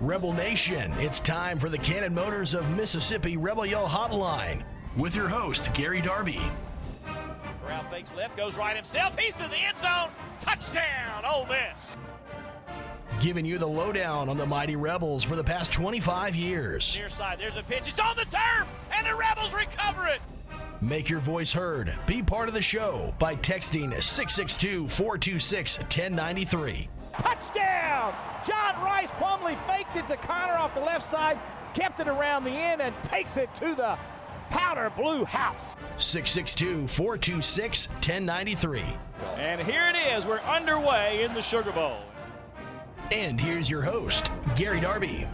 Rebel Nation, it's time for the Cannon Motors of Mississippi Rebel Yell Hotline with your host, Gary Darby. Brown fakes left, goes right himself. He's in the end zone. Touchdown, Ole Miss. Giving you the lowdown on the mighty Rebels for the past 25 years. Near side, there's a pitch. It's on the turf, and the Rebels recover it. Make your voice heard. Be part of the show by texting 662 426 1093. Touchdown! John Rice Plumlee faked it to Connor off the left side, kept it around the end, and takes it to the powder blue house. 662 426 1093. And here it is. We're underway in the Sugar Bowl. And here's your host, Gary Darby.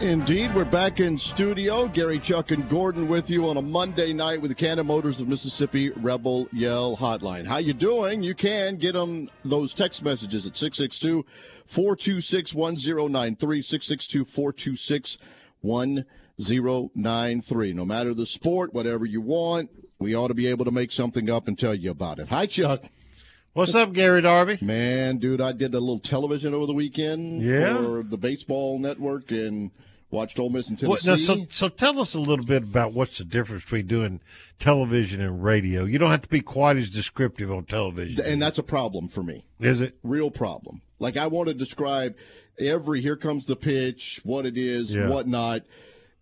Indeed, we're back in studio. Gary, Chuck, and Gordon with you on a Monday night with the Cannon Motors of Mississippi Rebel Yell Hotline. How you doing? You can get them those text messages at 662-426-1093, 662-426-1093. No matter the sport, whatever you want, we ought to be able to make something up and tell you about it. Hi, Chuck. What's up, Gary Darby? Man, dude, I did a little television over the weekend Yeah? for the baseball network and watched Ole Miss and What, Tennessee. now, so, so tell us a little bit about what's the difference between doing television and radio. You don't have to be quite as descriptive on television. and that's a problem for me. Is it? Real problem. Like I want to describe every here comes the pitch, what it is, Yeah. whatnot,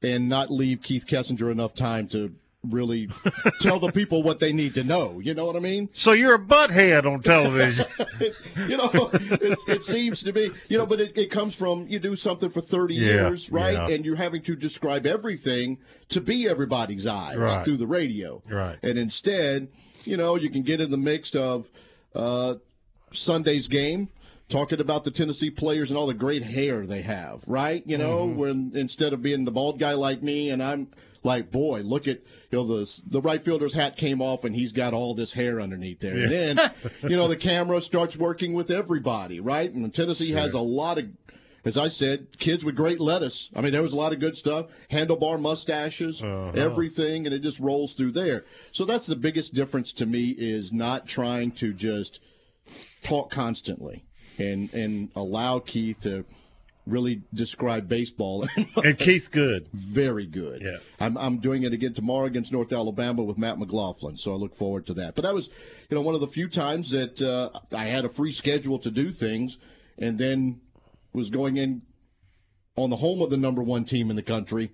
and not leave Keith Kessinger enough time to really tell the people what they need to know. You know what I mean? So you're a butthead on television. you know, it, it seems to be, you know, but it, it comes from you do something for 30 Yeah, years, right? yeah. And you're having to describe everything to be everybody's eyes Right. through the radio. Right. And instead, you know, you can get in the mix of uh, Sunday's game. Talking about the Tennessee players and all the great hair they have, right? You know, Mm-hmm. when instead of being the bald guy like me, and I'm like, boy, look at you know the the right fielder's hat came off and he's got all this hair underneath there. And then, you know, the camera starts working with everybody, right? And Tennessee has a lot of, as I said, kids with great lettuce. I mean, there was a lot of good stuff, handlebar mustaches, uh-huh. everything, and it just rolls through there. So that's the biggest difference to me is not trying to just talk constantly and and allow Keith to really describe baseball and Keith's good. very good. Yeah. I'm, I'm doing it again tomorrow against North Alabama with Matt McLaughlin, so I look forward to that. But that was, you know, one of the few times that uh, I had a free schedule to do things, and then was going in on the home of the number one team in the country,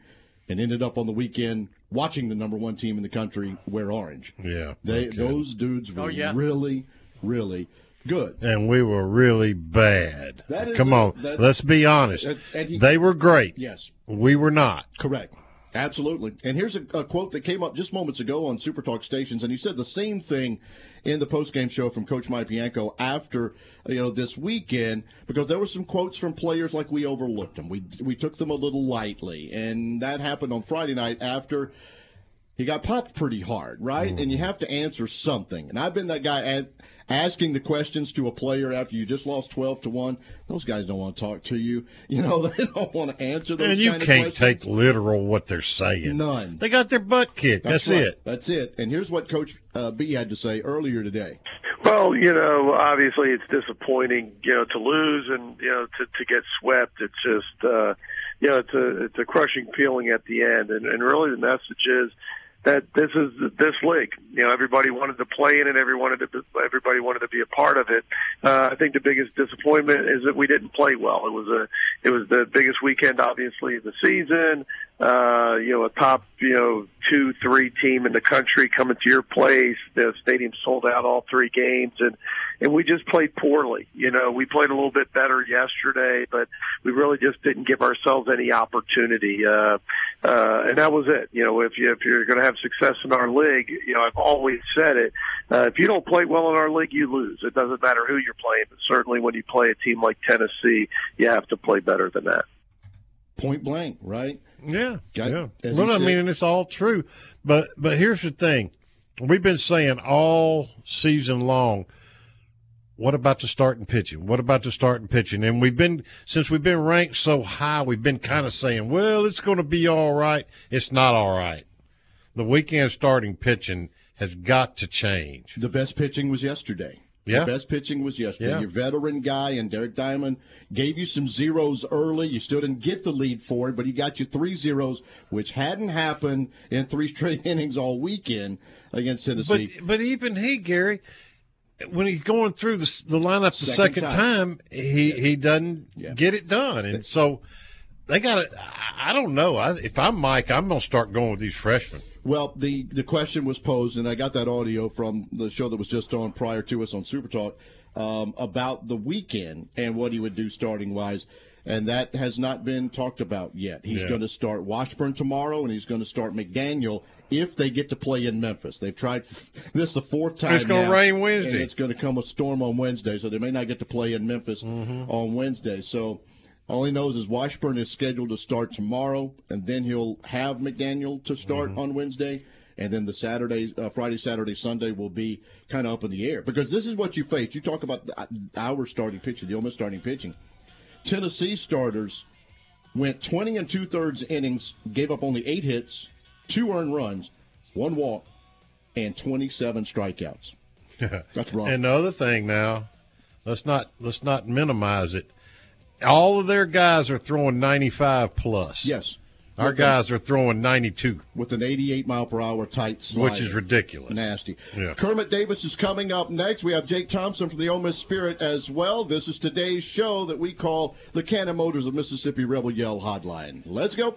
and ended up on the weekend watching the number one team in the country wear orange. Yeah. They okay. those dudes were really, really good. and we were really bad. That is Come a- on, let's be honest. he- they were great. Yes. We were not. Correct. Absolutely. And here's a, a quote that came up just moments ago on Super Talk stations, and he said the same thing in the postgame show from Coach Mike Bianco after you know this weekend because there were some quotes from players like we overlooked them. We we took them a little lightly, and that happened on Friday night after he got popped pretty hard, right? Mm-hmm. And you have to answer something. And I've been that guy asking the questions to a player after you just lost twelve to one. Those guys don't want to talk to you. You know they don't want to answer those. And you kind can't questions. take literal what they're saying. None. They got their butt kicked. That's, right. it. That's it. And here's what Coach uh, B had to say earlier today. Well, you know, obviously it's disappointing, you know, to lose and you know to to get swept. It's just, uh, you know, it's a it's a crushing feeling at the end, and and really the message is that this is this league. You know, everybody wanted to play in it. Everyone wanted to everybody wanted to be a part of it. Uh, I think the biggest disappointment is that we didn't play well. It was a it was the biggest weekend, obviously, of the season. Uh, you know, a top you know two three team in the country coming to your place. The stadium sold out all three games, and and we just played poorly. You know, we played a little bit better yesterday, but we really just didn't give ourselves any opportunity. Uh, uh, and that was it. You know, if you if you're going to have success in our league, you know, I've always said it. Uh, if you don't play well in our league, you lose. It doesn't matter who you're playing, but certainly when you play a team like Tennessee, you have to play better than that. Point blank, right? Yeah, yeah. Well, I mean, and it's all true. But but here's the thing: we've been saying all season long. What about the starting pitching? What about the starting pitching? And we've been since we've been ranked so high, we've been kind of saying, "Well, it's going to be all right." It's not all right. The weekend starting pitching has got to change. The best pitching was yesterday. Yeah. Your best pitching was yesterday. Yeah. Your veteran guy and Derek Diamond gave you some zeros early. You still didn't get the lead for it, but he got you three zeros, which hadn't happened in three straight innings all weekend against Tennessee. But but even he, Gary, when he's going through the, the lineup the Second second, time. time, he he doesn't Yeah. get it done, and so they got to. I don't know. I, if I'm Mike, I'm gonna start going with these freshmen. Well, the, the question was posed, and I got that audio from the show that was just on prior to us on Super Talk um, about the weekend and what he would do starting wise. And that has not been talked about yet. He's Yeah. going to start Washburn tomorrow, and he's going to start McDaniel if they get to play in Memphis. They've tried this the fourth time. It's gonna rain Wednesday. it's going to come a storm on Wednesday, so they may not get to play in Memphis Mm-hmm. on Wednesday. So all he knows is Washburn is scheduled to start tomorrow, and then he'll have McDaniel to start Mm-hmm. on Wednesday, and then the Saturday, uh, Friday, Saturday, Sunday will be kind of up in the air because this is what you face. You talk about our starting pitching, the Ole Miss starting pitching. Tennessee starters went 20 and two thirds innings, gave up only eight hits, two earned runs, one walk, and 27 strikeouts. That's rough. And the other thing now, let's not let's not minimize it. All of their guys are throwing 95 plus. yes, our with guys are throwing 92, with an 88 mile per hour tight slider. which is ridiculous. Nasty. Yeah. Kermit Davis is coming up next. We have Jake Thompson from the Ole Miss Spirit as well. This is today's show that we call the Cannon Motors of Mississippi Rebel Yell Hotline. Let's go.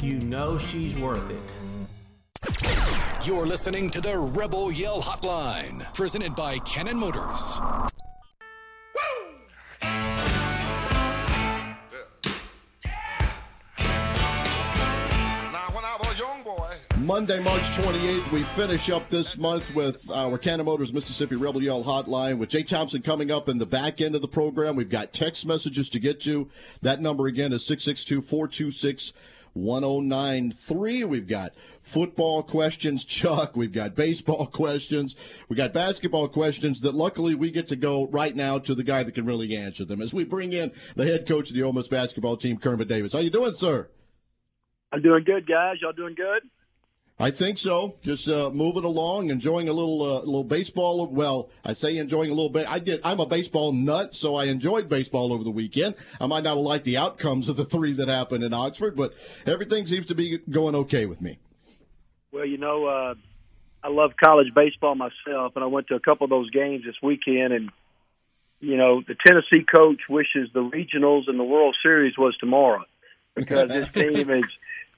You know she's worth it. You're listening to the Rebel Yell Hotline, presented by Cannon Motors. Now, when I was a young boy, Monday, March 28th, we finish up this month with our Cannon Motors Mississippi Rebel Yell Hotline with Jay Thompson coming up in the back end of the program. We've got text messages to get to. That number again is 662 426 1093. We've got football questions, Chuck. We've got baseball questions. We got basketball questions that luckily we get to go right now to the guy that can really answer them as we bring in the head coach of the Ole Miss basketball team, Kermit Davis. How you doing, sir? I'm doing good, guys. Y'all doing good? I think so. Just uh, moving along, enjoying a little uh, little baseball. Well, I say enjoying a little bit. I did. I'm a baseball nut, so I enjoyed baseball over the weekend. I might not have liked the outcomes of the three that happened in Oxford, but everything seems to be going okay with me. Well, you know, uh, I love college baseball myself, and I went to a couple of those games this weekend. And you know, the Tennessee coach wishes the regionals and the World Series was tomorrow because this team is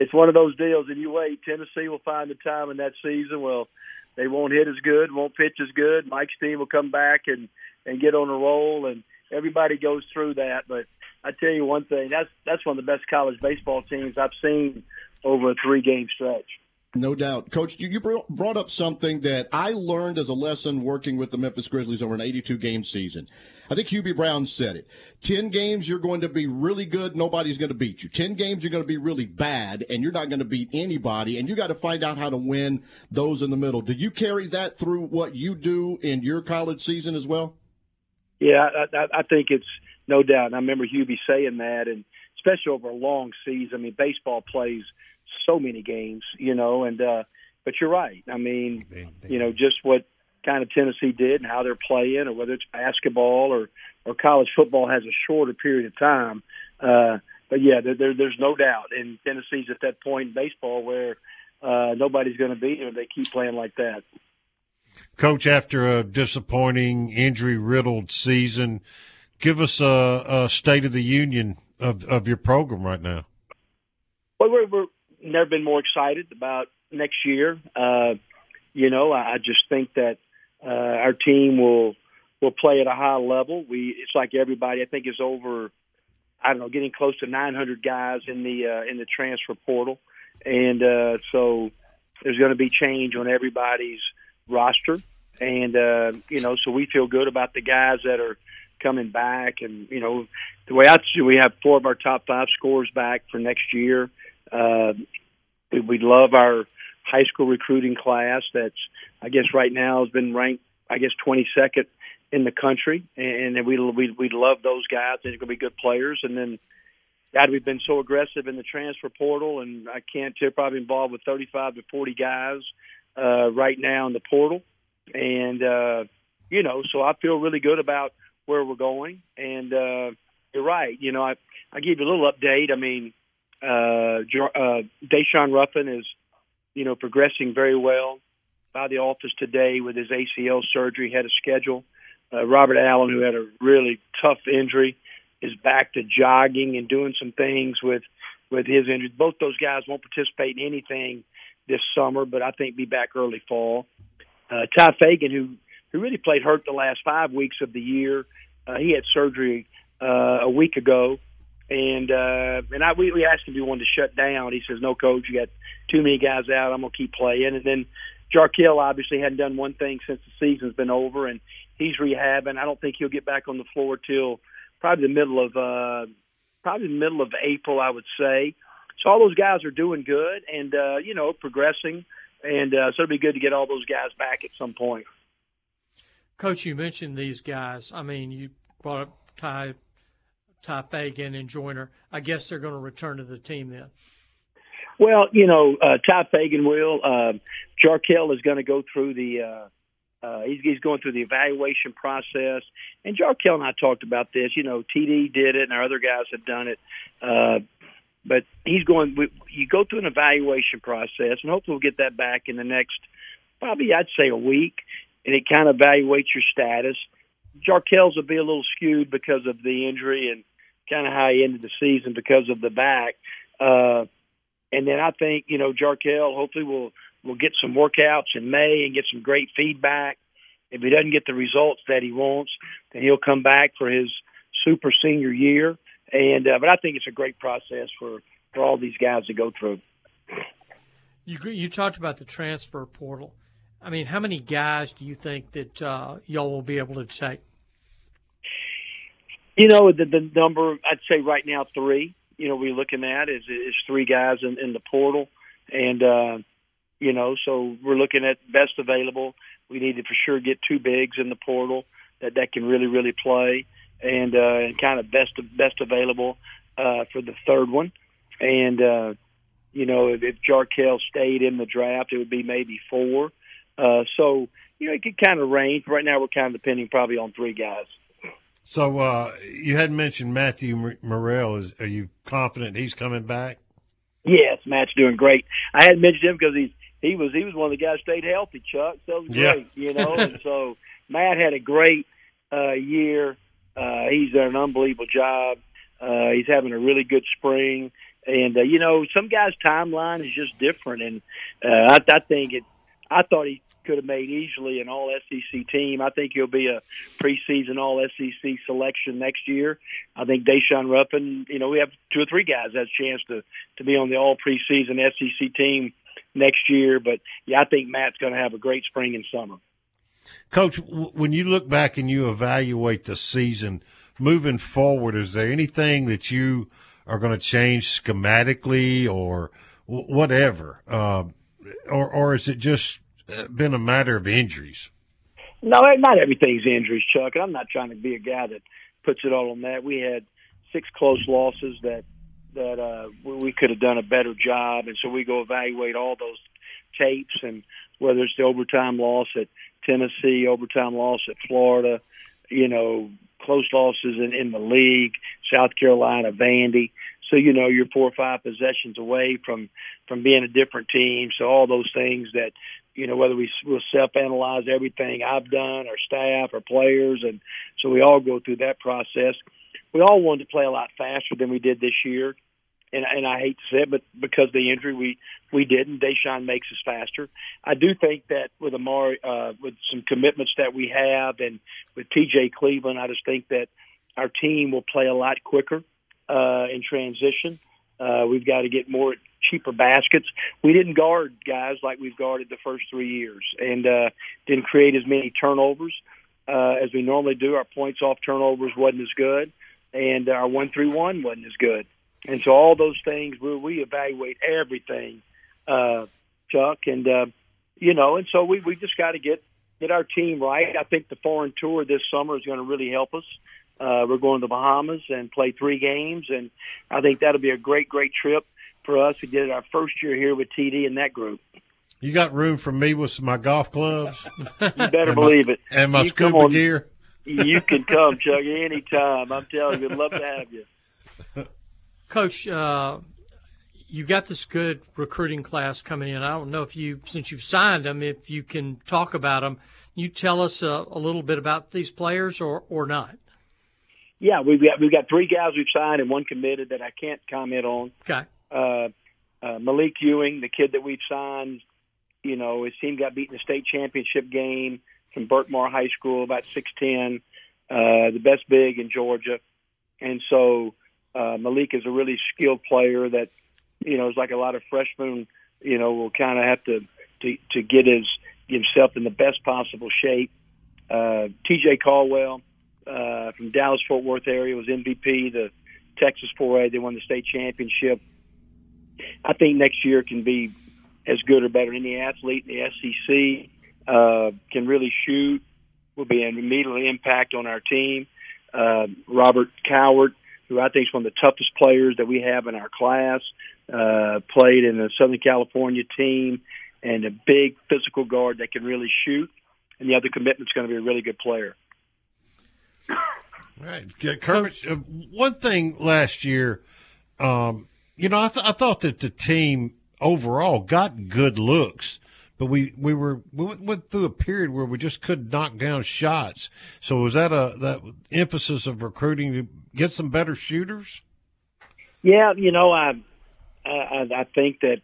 it's one of those deals. And you wait, Tennessee will find the time in that season. Well, they won't hit as good, won't pitch as good. Mike's team will come back and and get on a roll, and everybody goes through that. But I tell you one thing, that's that's one of the best college baseball teams I've seen over a three game stretch. No doubt. Coach, you brought up something that I learned as a lesson working with the Memphis Grizzlies over an 82 game season. I think Hubie Brown said it. 10 games, you're going to be really good. Nobody's going to beat you. 10 games, you're going to be really bad, and you're not going to beat anybody. And you got to find out how to win those in the middle. Do you carry that through what you do in your college season as well? Yeah, I, I think it's no doubt. And I remember Hubie saying that, and especially over a long season. I mean, baseball plays – so many games, you know, and uh but you're right. I mean, they, they, you know, just what kind of Tennessee did and how they're playing, or whether it's basketball or or college football has a shorter period of time. Uh, but yeah, there, there, there's no doubt, and Tennessee's at that point in baseball where uh, nobody's going to beat them. They keep playing like that. Coach, after a disappointing, injury-riddled season, give us a, a state of the union of of your program right now. Well, we're, we're never been more excited about next year. Uh, you know, I, just think that uh, our team will will play at a high level. We it's like everybody I think is over. I don't know, getting close to 900 guys in the uh, in the transfer portal, and uh, so there's going to be change on everybody's roster, and uh, you know, so we feel good about the guys that are coming back, and you know, the way I see, we have four of our top five scores back for next year. Uh, we, love our high school recruiting class. That's I guess right now has been ranked I guess 22nd in the country, and we we we love those guys. They're going to be good players. And then, God, we've been so aggressive in the transfer portal, and I can't tell probably involved with 35 to 40 guys uh, right now in the portal, and uh, you know, so I feel really good about where we're going. And uh, you're right. You know, I I give you a little update. I mean, uh, uh, Daeshun Ruffin is, you know, progressing very well by the office today with his ACL surgery, had a schedule. Uh, Robert Allen, who had a really tough injury, is back to jogging and doing some things with with his injury. Both those guys won't participate in anything this summer, but I think be back early fall. Uh, Tye Fagan, who who really played hurt the last five weeks of the year, uh, he had surgery uh, a week ago and uh, and I we, we asked him if he wanted to shut down. He says, "No, coach, you got too many guys out. I'm gonna keep playing." And then Jarkel obviously hadn't done one thing since the season's been over, and he's rehabbing. I don't think he'll get back on the floor till probably the middle of uh, probably the middle of April, I would say. So all those guys are doing good and uh, you know progressing, and uh, so it'll be good to get all those guys back at some point. Coach, you mentioned these guys. I mean, you brought up Tye Tye Fagan and Joiner. I guess they're going to return to the team then. Well, you know, uh, Tye Fagan will. Uh, Jarkel is going to go through the. Uh, uh, he's, he's going through the evaluation process, and Jarkel and I talked about this. You know, TD did it, and our other guys have done it. Uh, but he's going. We, you go through an evaluation process, and hopefully we'll get that back in the next, probably I'd say a week, and it kind of evaluates your status. Jarkel's will be a little skewed because of the injury and kind of how he ended the season because of the back. Uh, and then I think you know Jarkel hopefully will will get some workouts in May and get some great feedback. If he doesn't get the results that he wants, then he'll come back for his super senior year. And uh, but I think it's a great process for for all these guys to go through. You you talked about the transfer portal. I mean, how many guys do you think that uh, y'all will be able to take? You know, the, the number I'd say right now three. You know, we're looking at is is three guys in, in the portal, and uh, you know, so we're looking at best available. We need to for sure get two bigs in the portal that that can really really play, and uh, and kind of best best available uh, for the third one, and uh, You know, if, if Jarkel stayed in the draft, it would be maybe four. Uh, so you know, it could kind of range. Right now, we're kind of depending probably on three guys. So uh, you had mentioned Matthew Murrell. Is are you confident he's coming back? Yes, Matt's doing great. I hadn't mentioned him because he's he was he was one of the guys who stayed healthy. Chuck, so was great, yeah. you know. and so Matt had a great uh, year. Uh, he's done an unbelievable job. Uh, he's having a really good spring, and uh, you know, some guys' timeline is just different. And uh, I, I think it. I thought he could have made easily an All SEC team. I think he'll be a preseason All SEC selection next year. I think Daeshun Ruffin. You know, we have two or three guys a chance to to be on the All preseason SEC team next year. But yeah, I think Matt's going to have a great spring and summer. Coach, when you look back and you evaluate the season moving forward, is there anything that you are going to change schematically or whatever, uh, or or is it just been a matter of injuries? No, not everything's injuries, Chuck. And I'm not trying to be a guy that puts it all on that. We had six close losses that that uh, we could have done a better job, and so we go evaluate all those tapes and whether it's the overtime loss at Tennessee, overtime loss at Florida, you know, close losses in, in the league, South Carolina, Vandy. So you know you're four or five possessions away from from being a different team. So all those things that you know, whether we will self-analyze everything I've done, our staff, our players, and so we all go through that process. We all wanted to play a lot faster than we did this year, and and I hate to say it, but because of the injury, we we didn't. Daeshun makes us faster. I do think that with Amari, uh, with some commitments that we have, and with TJ Cleveland, I just think that our team will play a lot quicker uh, in transition. Uh, we've got to get more cheaper baskets. We didn't guard guys like we've guarded the first three years, and uh, didn't create as many turnovers uh, as we normally do. Our points off turnovers wasn't as good, and our one three one wasn't as good. And so all those things we, we evaluate everything, uh, Chuck, and uh, you know, and so we we just got to get get our team right. I think the foreign tour this summer is going to really help us. Uh, we're going to the Bahamas and play three games, and I think that'll be a great, great trip for us. We did it our first year here with TD in that group. You got room for me with my golf clubs? you better believe my, it. And my you scuba on, gear? you can come, Chuck, anytime. I'm telling you, we'd love to have you. Coach, uh, you've got this good recruiting class coming in. I don't know if you, since you've signed them, if you can talk about them. You tell us a, a little bit about these players or, or not. Yeah, we've got we've got three guys we've signed and one committed that I can't comment on. Okay uh, uh, Malique Ewin, the kid that we've signed, you know, his team got beat in the state championship game from Berkmar High School, about 6'10, uh, the best big in Georgia. And so uh, Malique is a really skilled player that, you know, is like a lot of freshmen, you know, will kind of have to, to, to get his himself in the best possible shape. Uh, TJ Caldwell uh, from Dallas Fort Worth area was MVP, the Texas 4A. They won the state championship I think next year can be as good or better. Any athlete in the SEC uh, can really shoot, will be an immediate impact on our team. Uh, Robert Cowherd, who I think is one of the toughest players that we have in our class, uh, played in the Southern California team, and a big physical guard that can really shoot. And the other commitment's going to be a really good player. Right, Kermit. Uh, one thing last year, um, you know, I, th- I thought that the team overall got good looks, but we, we were we went through a period where we just couldn't knock down shots. So was that a that emphasis of recruiting to get some better shooters? Yeah, you know, I I, I think that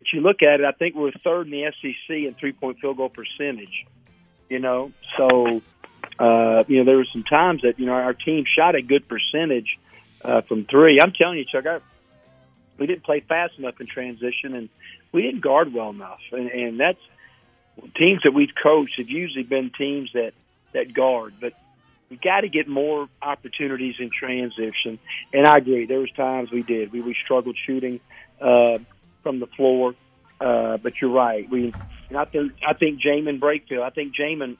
if you look at it, I think we're third in the SEC in three point field goal percentage. You know, so uh, you know there were some times that you know our team shot a good percentage uh, from three. I'm telling you, Chuck, I, we didn't play fast enough in transition, and we didn't guard well enough. And, and that's teams that we've coached have usually been teams that that guard, but we got to get more opportunities in transition. And I agree, there was times we did we we struggled shooting uh, from the floor. Uh, but you're right. We, I think, I think Jaemyn Brakefield. I think Jaemyn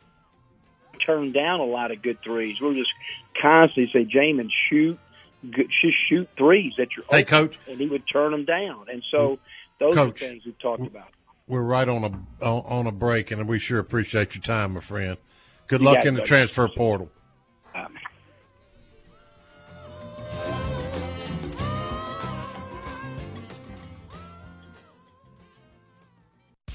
turned down a lot of good threes. We were just constantly say, Jaemyn, shoot, just shoot threes that you're Hey, open, Coach. and he would turn them down. And so those Coach. are things we've talked about. We're right on a on a break, and we sure appreciate your time, my friend. Good You luck it, in the buddy. transfer portal. Um,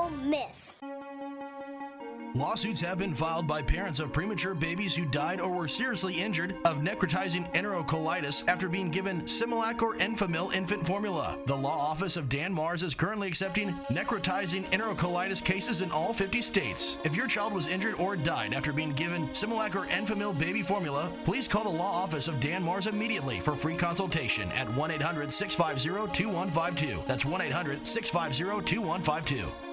Ole Miss. Lawsuits have been filed by parents of premature babies who died or were seriously injured of necrotizing enterocolitis after being given Similac or Enfamil infant formula. The law office of Dan Mars is currently accepting necrotizing enterocolitis cases in all 50 states. If your child was injured or died after being given Similac or Enfamil baby formula, please call the law office of Dan Mars immediately for free consultation at 1 800 650 2152. That's 1 800 650 2152.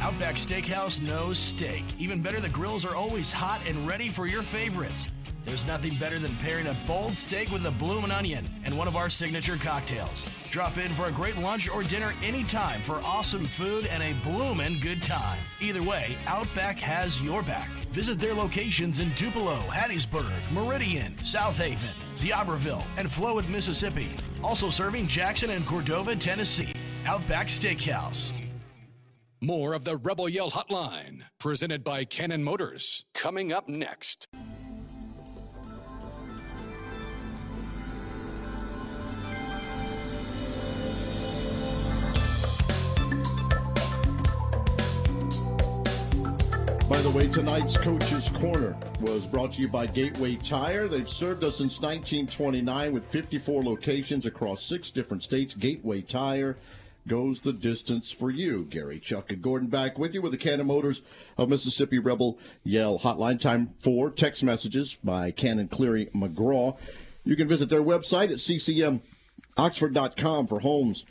Outback Steakhouse knows steak. Even better, the grills are always hot and ready for your favorites. There's nothing better than pairing a bold steak with a bloomin' onion and one of our signature cocktails. Drop in for a great lunch or dinner anytime for awesome food and a bloomin' good time. Either way, Outback has your back. Visit their locations in Tupelo, Hattiesburg, Meridian, Southaven, and Flowood, Mississippi. Also serving Jackson and Cordova, Tennessee. Outback Steakhouse. More of the Rebel Yell Hotline, presented by Cannon Motors, coming up next. By the way, tonight's Coach's Corner was brought to you by Gateway Tire. They've served us since 1929 with 54 locations across six different states. Gateway Tire goes the distance for you. Gary, Chuck, and Gordon back with you with the Cannon Motors of Mississippi Rebel Yell Hotline. Time for text messages by Cannon Cleary McGraw. You can visit their website at ccmoxford.com for homes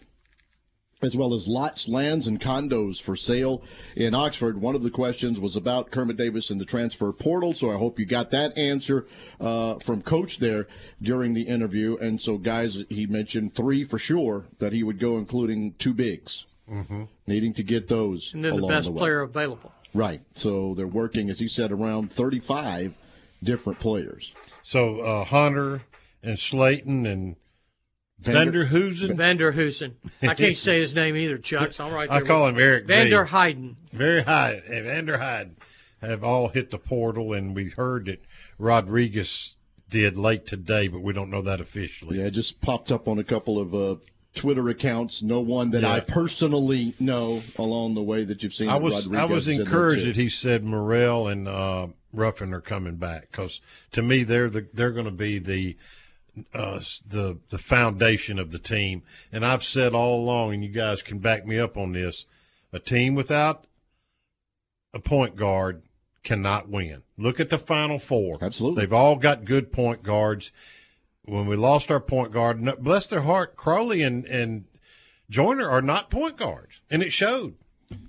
as well as lots, lands, and condos for sale in Oxford. One of the questions was about Kermit Davis and the transfer portal, so I hope you got that answer uh, from Coach there during the interview. And so, guys, he mentioned three for sure that he would go, including two bigs, Mm-hmm. needing to get those And then the best way. player available. Right. So they're working, as he said, around 35 different players. So uh, Hunter and Slayton and Vander Hoosen. Vander Hoosen. I can't say his name either, Chuck. So I'm right there. I call him Eric Vander V. Hayden. Very high. And Vander Hyden have all hit the portal, and we heard that Rodriguez did late today, but we don't know that officially. Yeah, it just popped up on a couple of uh, Twitter accounts. No one that I personally know along the way that you've seen. I was Rodriguez I was is in there, encouraged that he said Murrell and uh, Ruffin are coming back because to me they're the they're going to be the uh, the the foundation of the team. And I've said all along, and you guys can back me up on this: a team without a point guard cannot win. Look at the Final Four. Absolutely, they've all got good point guards. When we lost our point guard, bless their heart, Crowley and and Joiner are not point guards, and it showed.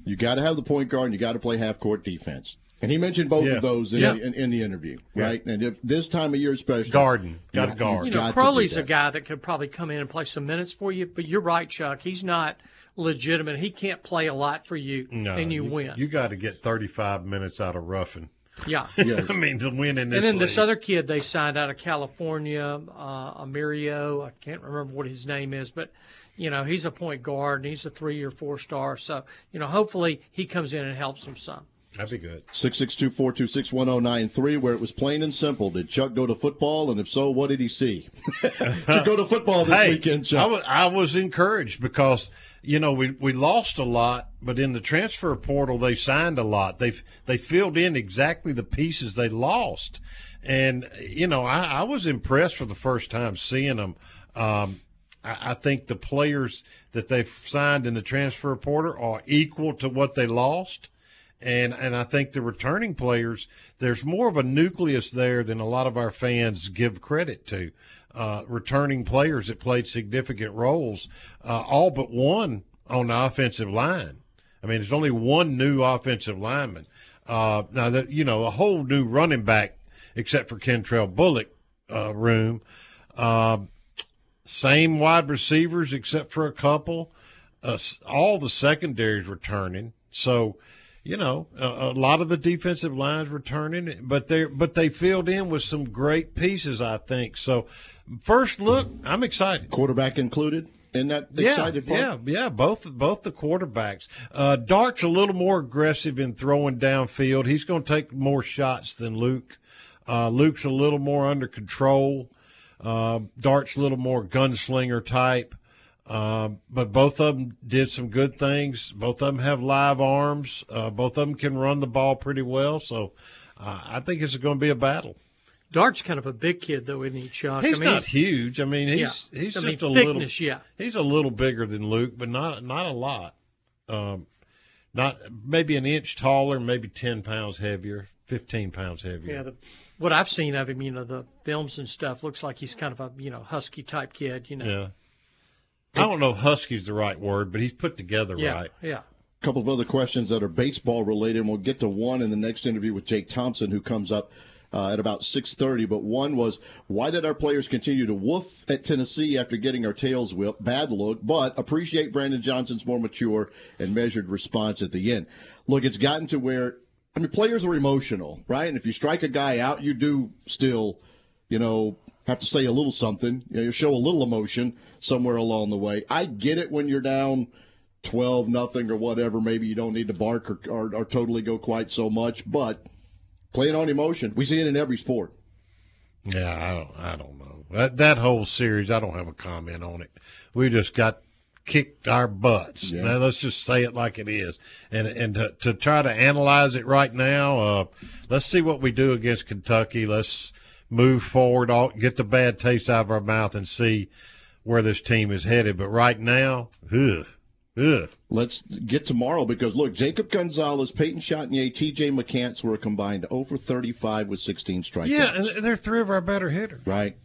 You got to have the point guard and you got to play half court defense. And he mentioned both Yeah. of those in, Yeah. in, in the interview, Yeah. right? And if this time of year, especially, Garden. you Gotta guard. You know, got Crowley's a guy that could probably come in and play some minutes for you, but you're right, Chuck. He's not legitimate. He can't play a lot for you, No, and you, win. You got to get 35 minutes out of Ruffin. yeah. I mean, to win in this and then league. this other kid they signed out of California, uh, Amirio. I can't remember what his name is, but you know he's a point guard and he's a three or four star. So you know hopefully he comes in and helps them some. That'd be good. 662 426 1093, where it was plain and simple. Did Chuck go to football? And if so, what did he see? to go to football this hey, weekend, Chuck. I was, I was encouraged because you know we, we lost a lot, but in the transfer portal they signed a lot. They've, they filled in exactly the pieces they lost, and you know I, I was impressed for the first time seeing them. Um, I, I think the players that they've signed in the transfer portal are equal to what they lost and and I think the returning players, there's more of a nucleus there than a lot of our fans give credit to. Uh, returning players that played significant roles, uh, all but one on the offensive line. I mean, there's only one new offensive lineman. Uh, now that you know a whole new running back, except for Kentrel Bullock, uh, room. Uh, same wide receivers except for a couple. Uh, all the secondaries returning. So you know, a, a, lot of the defensive lines returning, but they but they filled in with some great pieces, I think. So, first look, I'm excited. Quarterback included in that excited yeah, part. Yeah, yeah, both both the quarterbacks. Uh, Dart's a little more aggressive in throwing downfield. He's going to take more shots than Luke. Uh, Luke's a little more under control. Uh, Dart's a little more gunslinger type. Uh, but both of them did some good things. Both of them have live arms. Uh, both of them can run the ball pretty well. So uh, I think it's going to be a battle. Dart's kind of a big kid, though, isn't he, Chuck? He's I mean, not huge. I mean, he's yeah. he's I just mean, a thickness, little. Yeah, he's a little bigger than Luke, but not not a lot. Um, not maybe an inch taller, maybe ten pounds heavier, fifteen pounds heavier. Yeah, the, what I've seen of him, you know, the films and stuff, looks like he's kind of a you know husky type kid. You know. Yeah. I don't know if husky's the right word, but he's put together yeah, right. Yeah. A couple of other questions that are baseball related, and we'll get to one in the next interview with Jake Thompson, who comes up uh, at about 6.30 but one was why did our players continue to woof at tennessee after getting our tails whipped bad look but appreciate brandon johnson's more mature and measured response at the end look it's gotten to where i mean players are emotional right and if you strike a guy out you do still you know have to say a little something you, know, you show a little emotion somewhere along the way i get it when you're down 12 nothing or whatever maybe you don't need to bark or, or, or totally go quite so much but playing on emotion. We see it in every sport. Yeah, I don't. I don't know that that whole series. I don't have a comment on it. We just got kicked our butts. Yeah. Now let's just say it like it is, and and to, to try to analyze it right now. Uh, let's see what we do against Kentucky. Let's move forward. All, get the bad taste out of our mouth and see where this team is headed. But right now, ugh. Ugh. Let's get tomorrow because look, Jacob Gonzalez, Peyton Chatagnier, T.J. McCants were combined over 35 with 16 strikeouts. Yeah, and they're three of our better hitters. Right.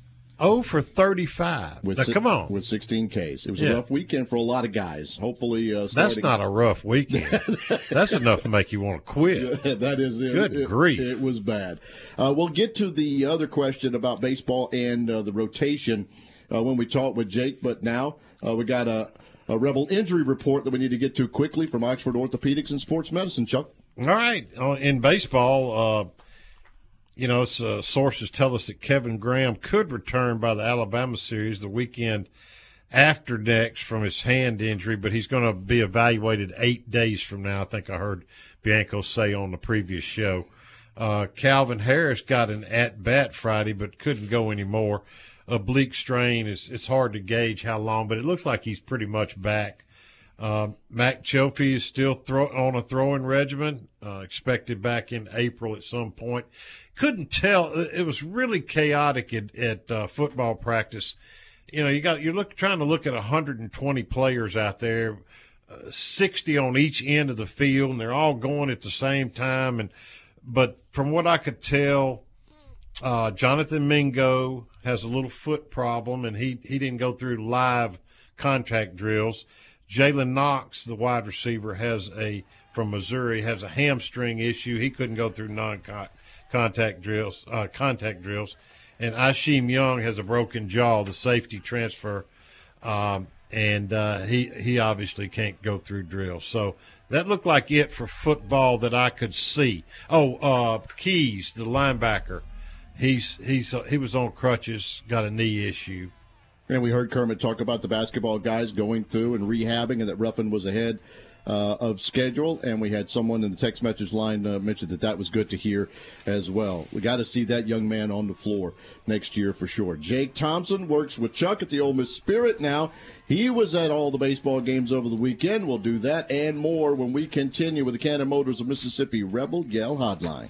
0 for 35. With now, si- come on. With 16 Ks. It was Yeah. a rough weekend for a lot of guys. Hopefully, uh, That's not a rough weekend. That's enough to make you want to quit. that is it. Good it, grief. It was bad. Uh, we'll get to the other question about baseball and uh, the rotation uh, when we talk with Jake. But now uh, we got a, a Rebel injury report that we need to get to quickly from Oxford Orthopedics and Sports Medicine. Chuck. All right. Uh, In baseball, uh, you know, uh, sources tell us that Kevin Graham could return by the Alabama series the weekend after next from his hand injury, but he's going to be evaluated eight days from now. I think I heard Bianco say on the previous show. Uh, Calvin Harris got an at bat Friday, but couldn't go anymore. Oblique strain is it's hard to gauge how long, but it looks like he's pretty much back. Um, Mac Chilfie is still throw, on a throwing regimen, uh, expected back in April at some point. Couldn't tell. It was really chaotic at, at uh, football practice. You know, you got you're look, trying to look at 120 players out there, uh, 60 on each end of the field, and they're all going at the same time. And but from what I could tell, uh, Jonathan Mingo has a little foot problem, and he he didn't go through live contact drills. Jalen Knox, the wide receiver, has a from Missouri has a hamstring issue. He couldn't go through non-contact drills. Uh, contact drills, and Isheem Young has a broken jaw. The safety transfer, um, and uh, he he obviously can't go through drills. So that looked like it for football that I could see. Oh, uh, Keys, the linebacker, he's he's he was on crutches, got a knee issue. And we heard Kermit talk about the basketball guys going through and rehabbing, and that Ruffin was ahead uh, of schedule, and we had someone in the text message line uh, mention that that was good to hear as well. We got to see that young man on the floor next year for sure. Jake Thompson works with Chuck at the Ole Miss Spirit now. He was at all the baseball games over the weekend. We'll do that and more when we continue with the Cannon Motors of Mississippi Rebel Yell Hotline.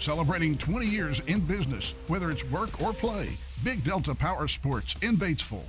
Celebrating 20 years in business, whether it's work or play. Big Delta Power Sports in Batesville.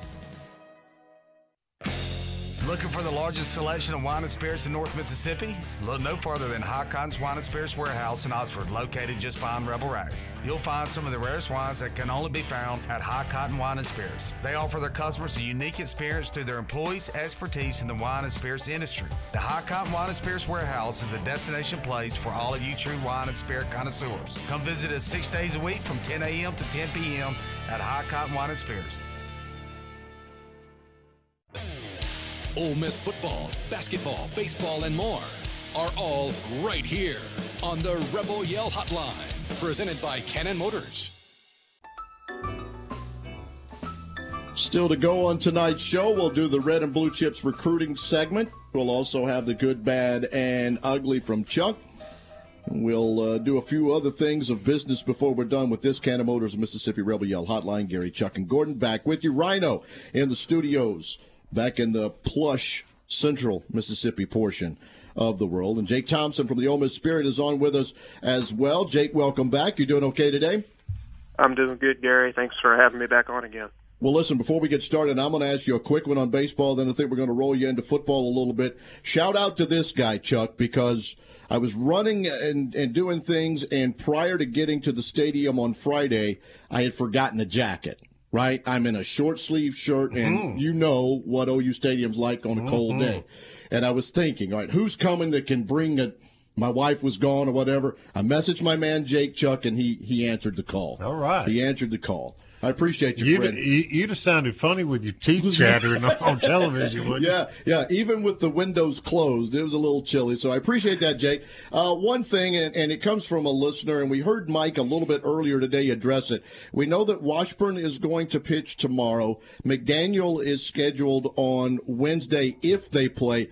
Looking for the largest selection of wine and spirits in North Mississippi? Look no further than High Cotton's Wine and Spirits Warehouse in Oxford, located just behind Rebel Rags. You'll find some of the rarest wines that can only be found at High Cotton Wine and Spirits. They offer their customers a unique experience through their employees' expertise in the wine and spirits industry. The High Cotton Wine and Spirits Warehouse is a destination place for all of you true wine and spirit connoisseurs. Come visit us six days a week from 10 a.m. to 10 p.m. at High Cotton Wine and Spirits. Ole Miss football, basketball, baseball, and more are all right here on the Rebel Yell Hotline, presented by Cannon Motors. Still to go on tonight's show, we'll do the Red and Blue Chips recruiting segment. We'll also have the good, bad, and ugly from Chuck. We'll uh, do a few other things of business before we're done with this Cannon Motors Mississippi Rebel Yell Hotline. Gary, Chuck, and Gordon back with you. Rhino in the studios, back in the plush central Mississippi portion of the world. And Jake Thompson from the Ole Miss Spirit is on with us as well. Jake, welcome back. You doing okay today? I'm doing good, Gary. Thanks for having me back on again. Well, listen, before we get started, I'm going to ask you a quick one on baseball, then I think we're going to roll you into football a little bit. Shout out to this guy, Chuck, because I was running and, and doing things, and prior to getting to the stadium on Friday, I had forgotten a jacket. Right, I'm in a short sleeve shirt, and Mhm. you know what OU Stadium's like on a cold Mhm. day. And I was thinking, all right, who's coming that can bring a? My wife was gone or whatever. I messaged my man Jake Chuck, and he he answered the call. All right. he answered the call. I appreciate you, You'd, you- you'd have sounded funny with your teeth chattering on television, wouldn't you? yeah, yeah. Even with the windows closed, it was a little chilly. So I appreciate that, Jake. Uh, one thing, and, and it comes from a listener, and we heard Mike a little bit earlier today address it. We know that Washburn is going to pitch tomorrow. McDaniel is scheduled on Wednesday if they play.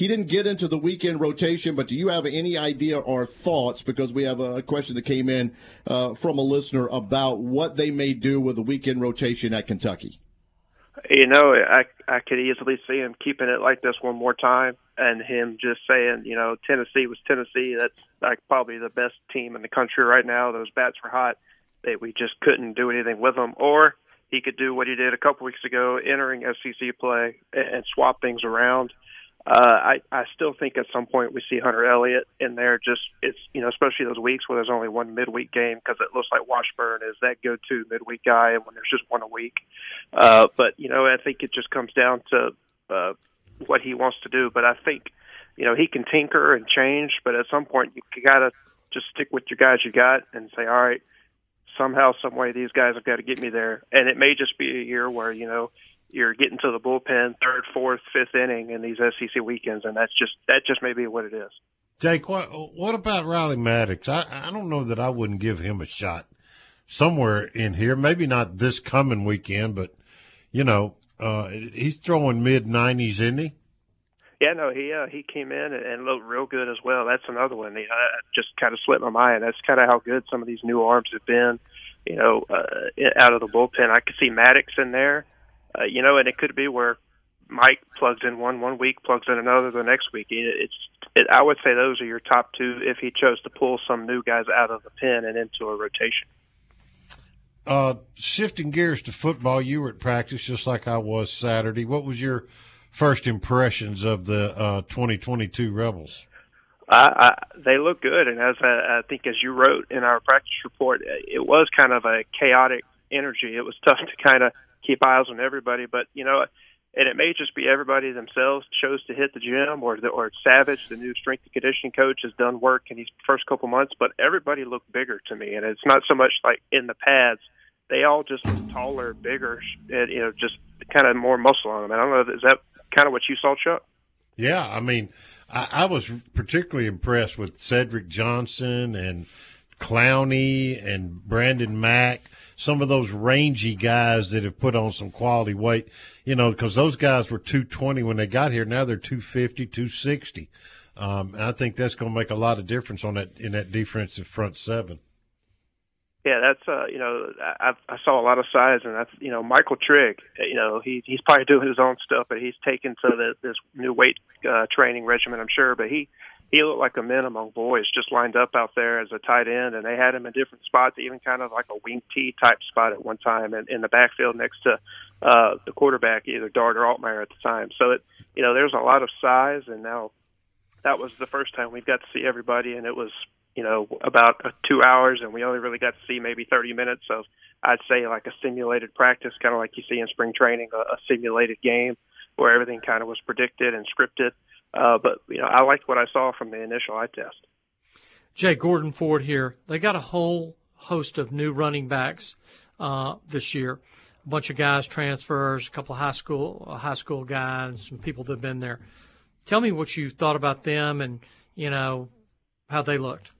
He didn't get into the weekend rotation, but do you have any idea or thoughts? Because we have a question that came in uh, from a listener about what they may do with the weekend rotation at Kentucky. You know, I I could easily see him keeping it like this one more time, and him just saying, you know, Tennessee was Tennessee. That's like probably the best team in the country right now. Those bats were hot. That we just couldn't do anything with them. Or he could do what he did a couple weeks ago, entering SEC play and, and swap things around. Uh, I I still think at some point we see Hunter Elliott in there. Just it's you know especially those weeks where there's only one midweek game because it looks like Washburn is that go-to midweek guy, and when there's just one a week. Uh, but you know I think it just comes down to uh, what he wants to do. But I think you know he can tinker and change, but at some point you gotta just stick with your guys you got and say, all right, somehow, some way, these guys have got to get me there. And it may just be a year where you know you're getting to the bullpen third, fourth, fifth inning in these SEC weekends, and that's just that just may be what it is. Jake, what what about Riley Maddox? I I don't know that I wouldn't give him a shot somewhere in here. Maybe not this coming weekend, but you know, uh, he's throwing mid nineties, isn't he? Yeah, no, he uh, he came in and, and looked real good as well. That's another one. You know, that just kind of slipped my mind. That's kind of how good some of these new arms have been. You know, uh, out of the bullpen, I could see Maddox in there. Uh, you know, and it could be where Mike plugs in one one week, plugs in another the next week. It's it, I would say those are your top two if he chose to pull some new guys out of the pen and into a rotation. Uh, shifting gears to football, you were at practice just like I was Saturday. What was your first impressions of the uh, 2022 Rebels? I, I, they look good, and as I, I think as you wrote in our practice report, it was kind of a chaotic energy. It was tough to kind of keep eyes on everybody, but you know, and it may just be everybody themselves chose to hit the gym, or the, or Savage, the new strength and conditioning coach, has done work in these first couple months. But everybody looked bigger to me, and it's not so much like in the pads; they all just look taller, bigger, and you know, just kind of more muscle on them. And I don't know, is that kind of what you saw, Chuck? Yeah, I mean, I, I was particularly impressed with Cedric Johnson and Clowney and Brandon Mack. Some of those rangy guys that have put on some quality weight, you know, because those guys were 220 when they got here. Now they're 250, 260. Um, and I think that's going to make a lot of difference on that in that defensive front seven. Yeah, that's uh, you know, I, I saw a lot of size, and that's you know, Michael Trigg. You know, he he's probably doing his own stuff, but he's taken to the, this new weight uh, training regimen, I'm sure. But he he looked like a man among boys, just lined up out there as a tight end, and they had him in different spots, even kind of like a wing T type spot at one time, in, in the backfield next to uh, the quarterback, either Dart or Altmaier at the time. So it, you know, there's a lot of size, and now that was the first time we got to see everybody, and it was you know, about uh, two hours, and we only really got to see maybe 30 minutes of, I'd say, like a simulated practice, kind of like you see in spring training, a, a simulated game where everything kind of was predicted and scripted. Uh, but, you know, I liked what I saw from the initial eye test. Jay Gordon Ford here. They got a whole host of new running backs uh, this year. A bunch of guys transfers, a couple of high school high school guys, some people that've been there. Tell me what you thought about them and you know how they looked.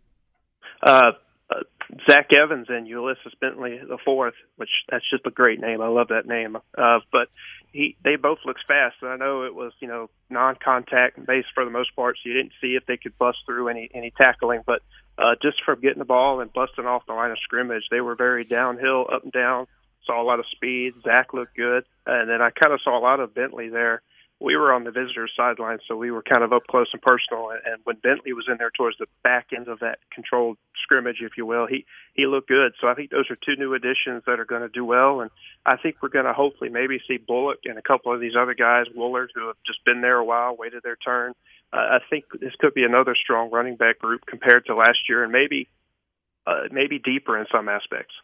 Uh, uh, Zach Evans and Ulysses Bentley the fourth, which that's just a great name. I love that name. Uh, but he, they both look fast. And I know it was, you know, non-contact based for the most part, so you didn't see if they could bust through any any tackling. But uh, just from getting the ball and busting off the line of scrimmage, they were very downhill, up and down. Saw a lot of speed. Zach looked good, and then I kind of saw a lot of Bentley there we were on the visitors' sideline, so we were kind of up close and personal. And, and when Bentley was in there towards the back end of that controlled scrimmage, if you will, he he looked good. So I think those are two new additions that are going to do well. And I think we're going to hopefully maybe see Bullock and a couple of these other guys, Woullard, who have just been there a while, waited their turn. Uh, I think this could be another strong running back group compared to last year, and maybe uh, maybe deeper in some aspects.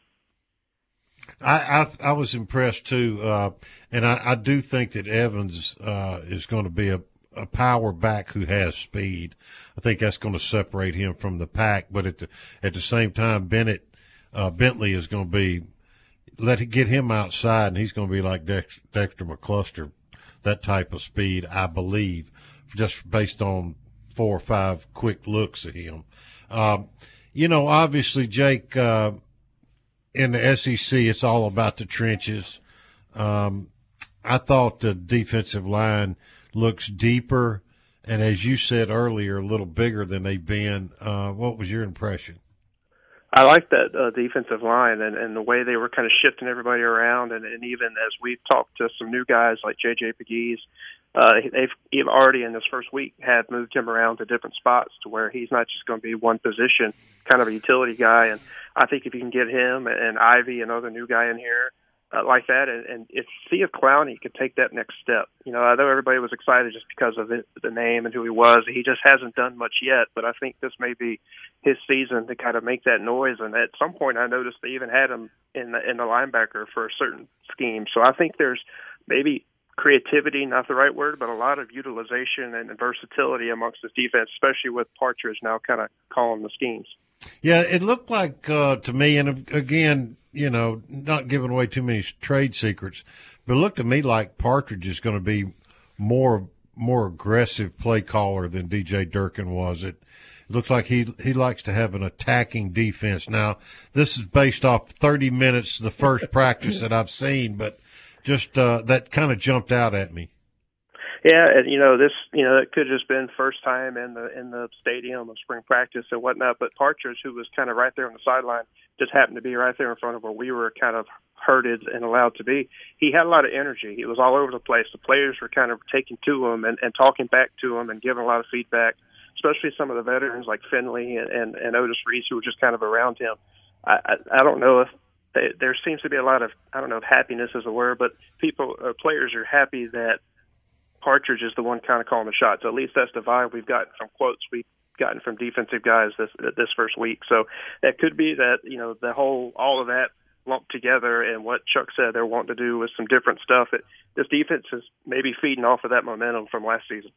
I, I, I was impressed too, uh, and I, I do think that Evans uh, is going to be a, a power back who has speed. I think that's going to separate him from the pack. But at the at the same time, Bennett uh, Bentley is going to be let it get him outside, and he's going to be like Dex, Dexter McCluster, that type of speed, I believe, just based on four or five quick looks at him. Um, you know, obviously, Jake, uh, in the SEC, it's all about the trenches. Um, I thought the defensive line looks deeper, and as you said earlier, a little bigger than they've been. Uh, what was your impression? I like that uh, defensive line and, and the way they were kind of shifting everybody around, and, and even as we've talked to some new guys like JJ Pegues, uh, they've, they've already in this first week had moved him around to different spots to where he's not just going to be one position, kind of a utility guy. And I think if you can get him and Ivey, another new guy in here, uh, like that, and, and it's see if Clowney could take that next step. You know, I know everybody was excited just because of it, the name and who he was. He just hasn't done much yet, but I think this may be his season to kind of make that noise. And at some point, I noticed they even had him in the in the linebacker for a certain scheme. So I think there's maybe creativity, not the right word, but a lot of utilization and versatility amongst this defense, especially with Partridge now kind of calling the schemes. Yeah, it looked like uh, to me, and again, you know, not giving away too many trade secrets, but it looked to me like Partridge is going to be more more aggressive play caller than DJ Durkin was. It, it looks like he he likes to have an attacking defense. Now, this is based off 30 minutes the first practice that I've seen, but just uh, that kind of jumped out at me. Yeah, and you know this, you know, it could just been first time in the in the stadium of spring practice and whatnot. But Partridge, who was kind of right there on the sideline, just happened to be right there in front of where we were kind of herded and allowed to be. He had a lot of energy. He was all over the place. The players were kind of taking to him and, and talking back to him and giving a lot of feedback, especially some of the veterans like Finley and, and, and Otis Reese who were just kind of around him. I, I, I don't know if there seems to be a lot of I don't know if happiness is a word, but people uh, players are happy that Partridge is the one kind of calling the shots. At least that's the vibe we've gotten from quotes we've gotten from defensive guys this this first week. So that could be that you know the whole all of that lumped together and what Chuck said they're wanting to do with some different stuff. It, this defense is maybe feeding off of that momentum from last season.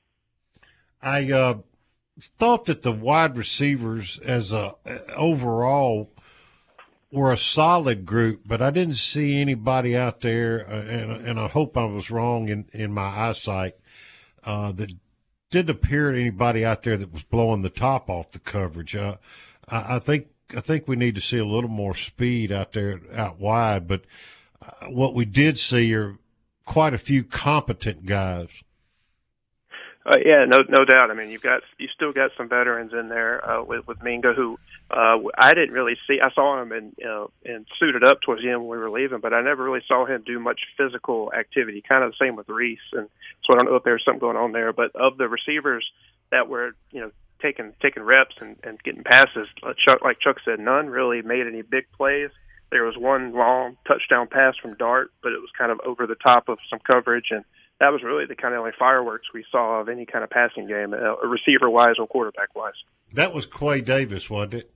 I uh, thought that the wide receivers as a overall were a solid group, but I didn't see anybody out there, uh, and, and I hope I was wrong in, in my eyesight, uh, that didn't appear anybody out there that was blowing the top off the coverage. Uh, I, I think I think we need to see a little more speed out there out wide, but uh, what we did see are quite a few competent guys. Uh, yeah, no, no doubt. I mean, you've got you still got some veterans in there uh, with with Mingo, who uh, I didn't really see. I saw him and know, and suited up towards the end when we were leaving, but I never really saw him do much physical activity. Kind of the same with Reese, and so I don't know if there's something going on there. But of the receivers that were you know taking taking reps and, and getting passes, uh, Chuck, like Chuck said, none really made any big plays. There was one long touchdown pass from Dart, but it was kind of over the top of some coverage and that was really the kind of only fireworks we saw of any kind of passing game, uh, receiver wise or quarterback wise. That was Quay Davis, wasn't it?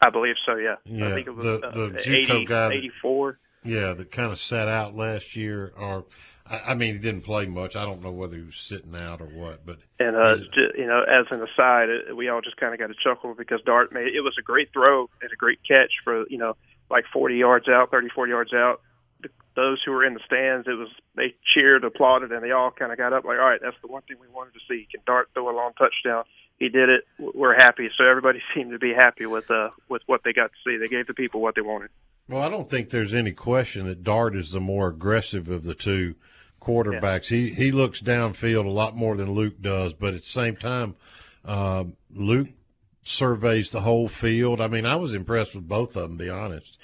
I believe so. Yeah. Yeah. I think it was the, uh, the 80, guy 84. Yeah, that kind of sat out last year, or I, I mean, he didn't play much. I don't know whether he was sitting out or what, but and uh, you know, as an aside, uh, we all just kind of got a chuckle because Dart made it was a great throw and a great catch for you know like 40 yards out, 30, 40 yards out those who were in the stands, it was they cheered, applauded, and they all kind of got up like, all right, that's the one thing we wanted to see. Can Dart throw a long touchdown? He did it. We're happy. So everybody seemed to be happy with uh with what they got to see. They gave the people what they wanted. Well, I don't think there's any question that Dart is the more aggressive of the two quarterbacks. Yeah. He he looks downfield a lot more than Luke does, but at the same time, uh, Luke surveys the whole field. I mean, I was impressed with both of them, to be honest.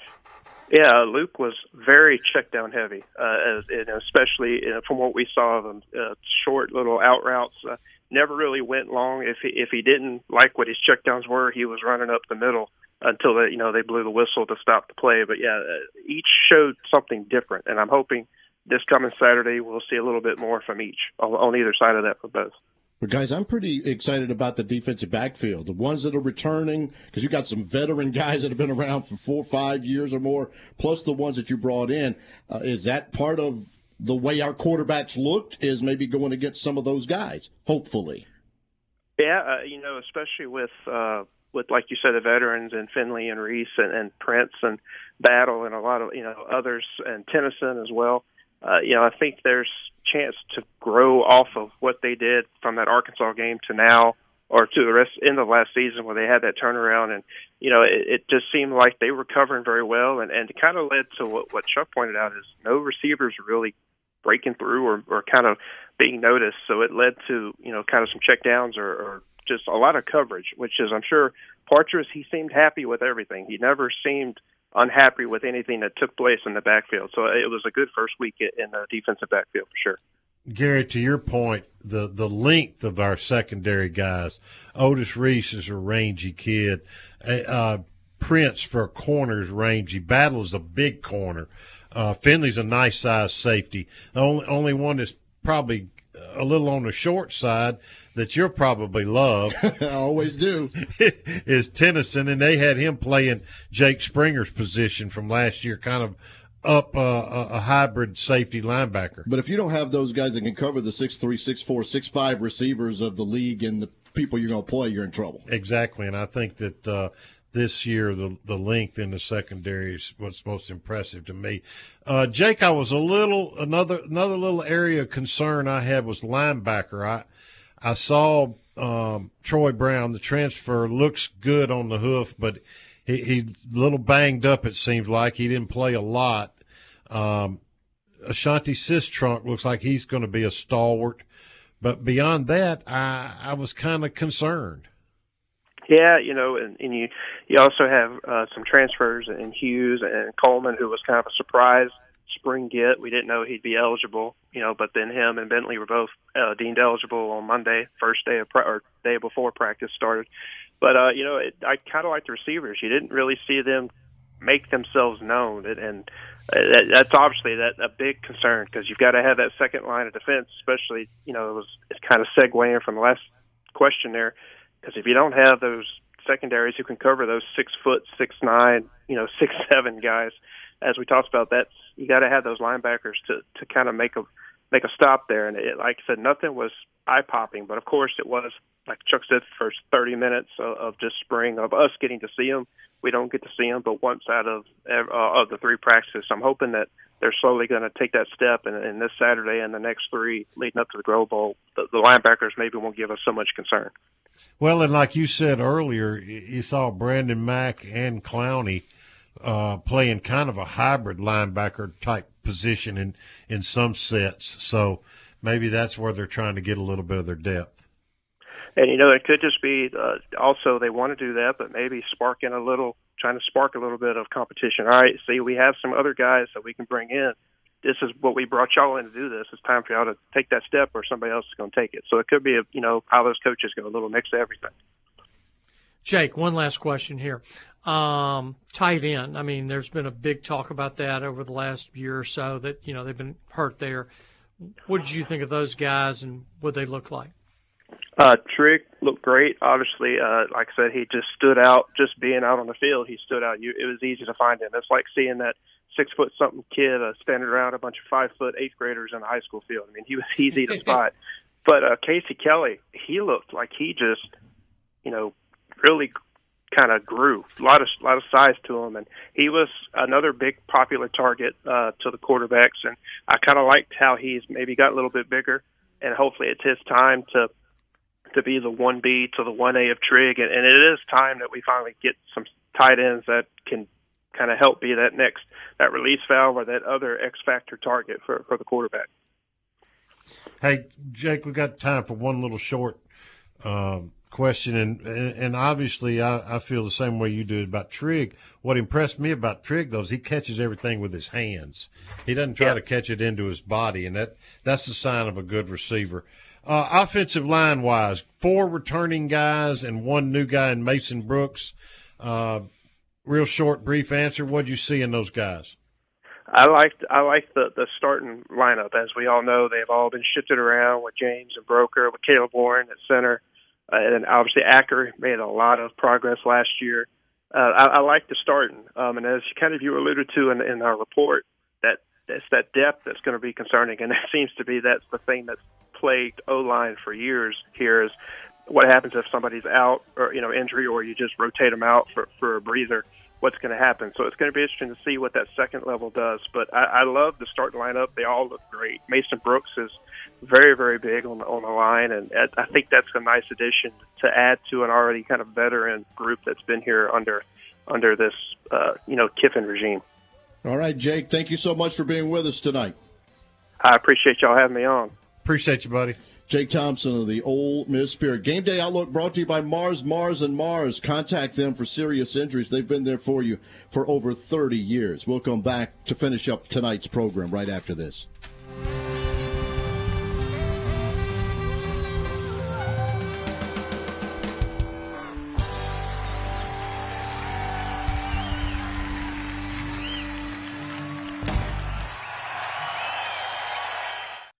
Yeah, Luke was very check down heavy, uh, as, and especially uh, from what we saw of him, uh, short little out routes. Uh, never really went long. If he, if he didn't like what his check downs were, he was running up the middle until they, you know they blew the whistle to stop the play. But yeah, uh, each showed something different, and I'm hoping this coming Saturday we'll see a little bit more from each on, either side of that for both. But guys, I'm pretty excited about the defensive backfield. The ones that are returning, because you got some veteran guys that have been around for four, five years or more, plus the ones that you brought in. Uh, is that part of the way our quarterbacks looked? Is maybe going against some of those guys? Hopefully. Yeah, uh, you know, especially with uh, with like you said the veterans and Finley and Reese and, and Prince and Battle and a lot of you know others and Tennyson as well. Uh, you know, I think there's chance to grow off of what they did from that Arkansas game to now or to the rest in the last season where they had that turnaround and you know it, it just seemed like they were covering very well and and it kind of led to what what Chuck pointed out is no receivers really breaking through or or kind of being noticed so it led to you know kind of some check downs or, or just a lot of coverage which is I'm sure Partridge he seemed happy with everything he never seemed unhappy with anything that took place in the backfield so it was a good first week in the defensive backfield for sure Gary, to your point, the the length of our secondary guys. Otis Reese is a rangy kid. Uh, Prince for corners rangy. Battle is a big corner. Uh, Finley's a nice size safety. The only only one that's probably a little on the short side that you'll probably love. I always do. is Tennyson, and they had him playing Jake Springer's position from last year, kind of up uh, a hybrid safety linebacker. But if you don't have those guys that can cover the six three, six four, six five receivers of the league and the people you're going to play, you're in trouble. Exactly, and I think that uh, this year the the length in the secondary is what's most impressive to me. Uh, Jake, I was a little another another little area of concern I had was linebacker. I I saw um, Troy Brown, the transfer, looks good on the hoof, but he, he's a little banged up. It seems like he didn't play a lot. Um, Ashanti Cistrunk looks like he's going to be a stalwart, but beyond that, I I was kind of concerned. Yeah, you know, and, and you you also have uh, some transfers in Hughes and Coleman, who was kind of a surprise spring get. We didn't know he'd be eligible, you know, but then him and Bentley were both uh, deemed eligible on Monday, first day of pra- or day before practice started. But uh, you know, it, I kind of like the receivers. You didn't really see them make themselves known, and, and uh, that's obviously that a big concern because you've got to have that second line of defense, especially you know it was kind of segueing from the last question there because if you don't have those secondaries who can cover those six foot, six nine, you know, six seven guys, as we talked about, that's you got to have those linebackers to to kind of make a make a stop there. And it, like I said, nothing was eye popping, but of course it was like Chuck said, first 30 minutes of, of just spring of us getting to see them. We don't get to see them, but once out of uh, of the three practices, I'm hoping that they're slowly going to take that step. And, and this Saturday and the next three leading up to the Grove Bowl, the, the linebackers maybe won't give us so much concern. Well, and like you said earlier, you saw Brandon Mack and Clowney uh, playing kind of a hybrid linebacker type position in in some sets. So maybe that's where they're trying to get a little bit of their depth. And you know, it could just be uh, also they want to do that, but maybe sparking a little, trying to spark a little bit of competition. All right, see, we have some other guys that we can bring in. This is what we brought y'all in to do. This it's time for y'all to take that step, or somebody else is going to take it. So it could be, a, you know, how those coaches go a little mix of everything. Jake, one last question here. Um, tight end. I mean, there's been a big talk about that over the last year or so that, you know, they've been hurt there. What did you think of those guys and what they look like? Uh, Trigg looked great. Obviously, uh, like I said, he just stood out. Just being out on the field, he stood out. You, it was easy to find him. It's like seeing that six foot something kid uh, standing around a bunch of five foot eighth graders in a high school field. I mean, he was easy to spot. But uh, Casey Kelly, he looked like he just, you know, really kind of grew. A lot of a lot of size to him, and he was another big popular target uh, to the quarterbacks. And I kind of liked how he's maybe got a little bit bigger, and hopefully it's his time to to be the one B to the one A of Trigg, and, and it is time that we finally get some tight ends that can kind of help be that next that release valve or that other X factor target for for the quarterback. Hey, Jake, we got time for one little short um, question, and and obviously I, I feel the same way you do about Trigg. What impressed me about Trigg though is he catches everything with his hands. He doesn't try yeah. to catch it into his body, and that that's the sign of a good receiver. Uh, offensive line wise, four returning guys and one new guy in Mason Brooks. Uh, real short, brief answer. What do you see in those guys? I liked I like the the starting lineup. As we all know, they've all been shifted around with James and Broeker, with Caleb Warren at center, uh, and obviously Acker made a lot of progress last year. Uh, I, I like the starting, um, and as kind of you alluded to in, in our report, that it's that depth that's going to be concerning, and it seems to be that's the thing that's plagued O line for years here is what happens if somebody's out or you know injury, or you just rotate them out for for a breather. What's going to happen? So it's going to be interesting to see what that second level does. But I, I love the starting lineup; they all look great. Mason Brooks is very very big on the, on the line, and I think that's a nice addition to add to an already kind of veteran group that's been here under under this uh, you know Kiffin regime. All right, Jake. Thank you so much for being with us tonight. I appreciate y'all having me on. Appreciate you, buddy. Jake Thompson of the Ole Miss Spirit. Game Day Outlook brought to you by Mars, Mars, and Mars. Contact them for serious injuries. They've been there for you for over 30 years. We'll come back to finish up tonight's program right after this.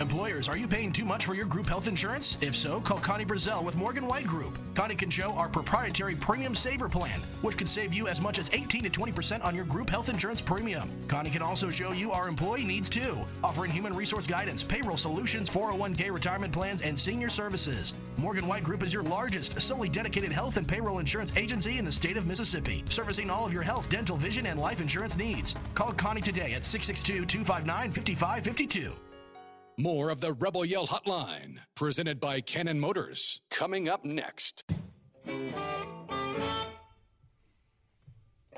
Employers, are you paying too much for your group health insurance? If so, call Connie Brazell with Morgan White Group. Connie can show our proprietary Premium Saver Plan, which could save you as much as 18 to 20% on your group health insurance premium. Connie can also show you our employee needs too, offering human resource guidance, payroll solutions, 401k retirement plans, and senior services. Morgan White Group is your largest, solely dedicated health and payroll insurance agency in the state of Mississippi, servicing all of your health, dental, vision, and life insurance needs. Call Connie today at 662 259 5552. More of the Rebel Yell Hotline, presented by Cannon Motors, coming up next.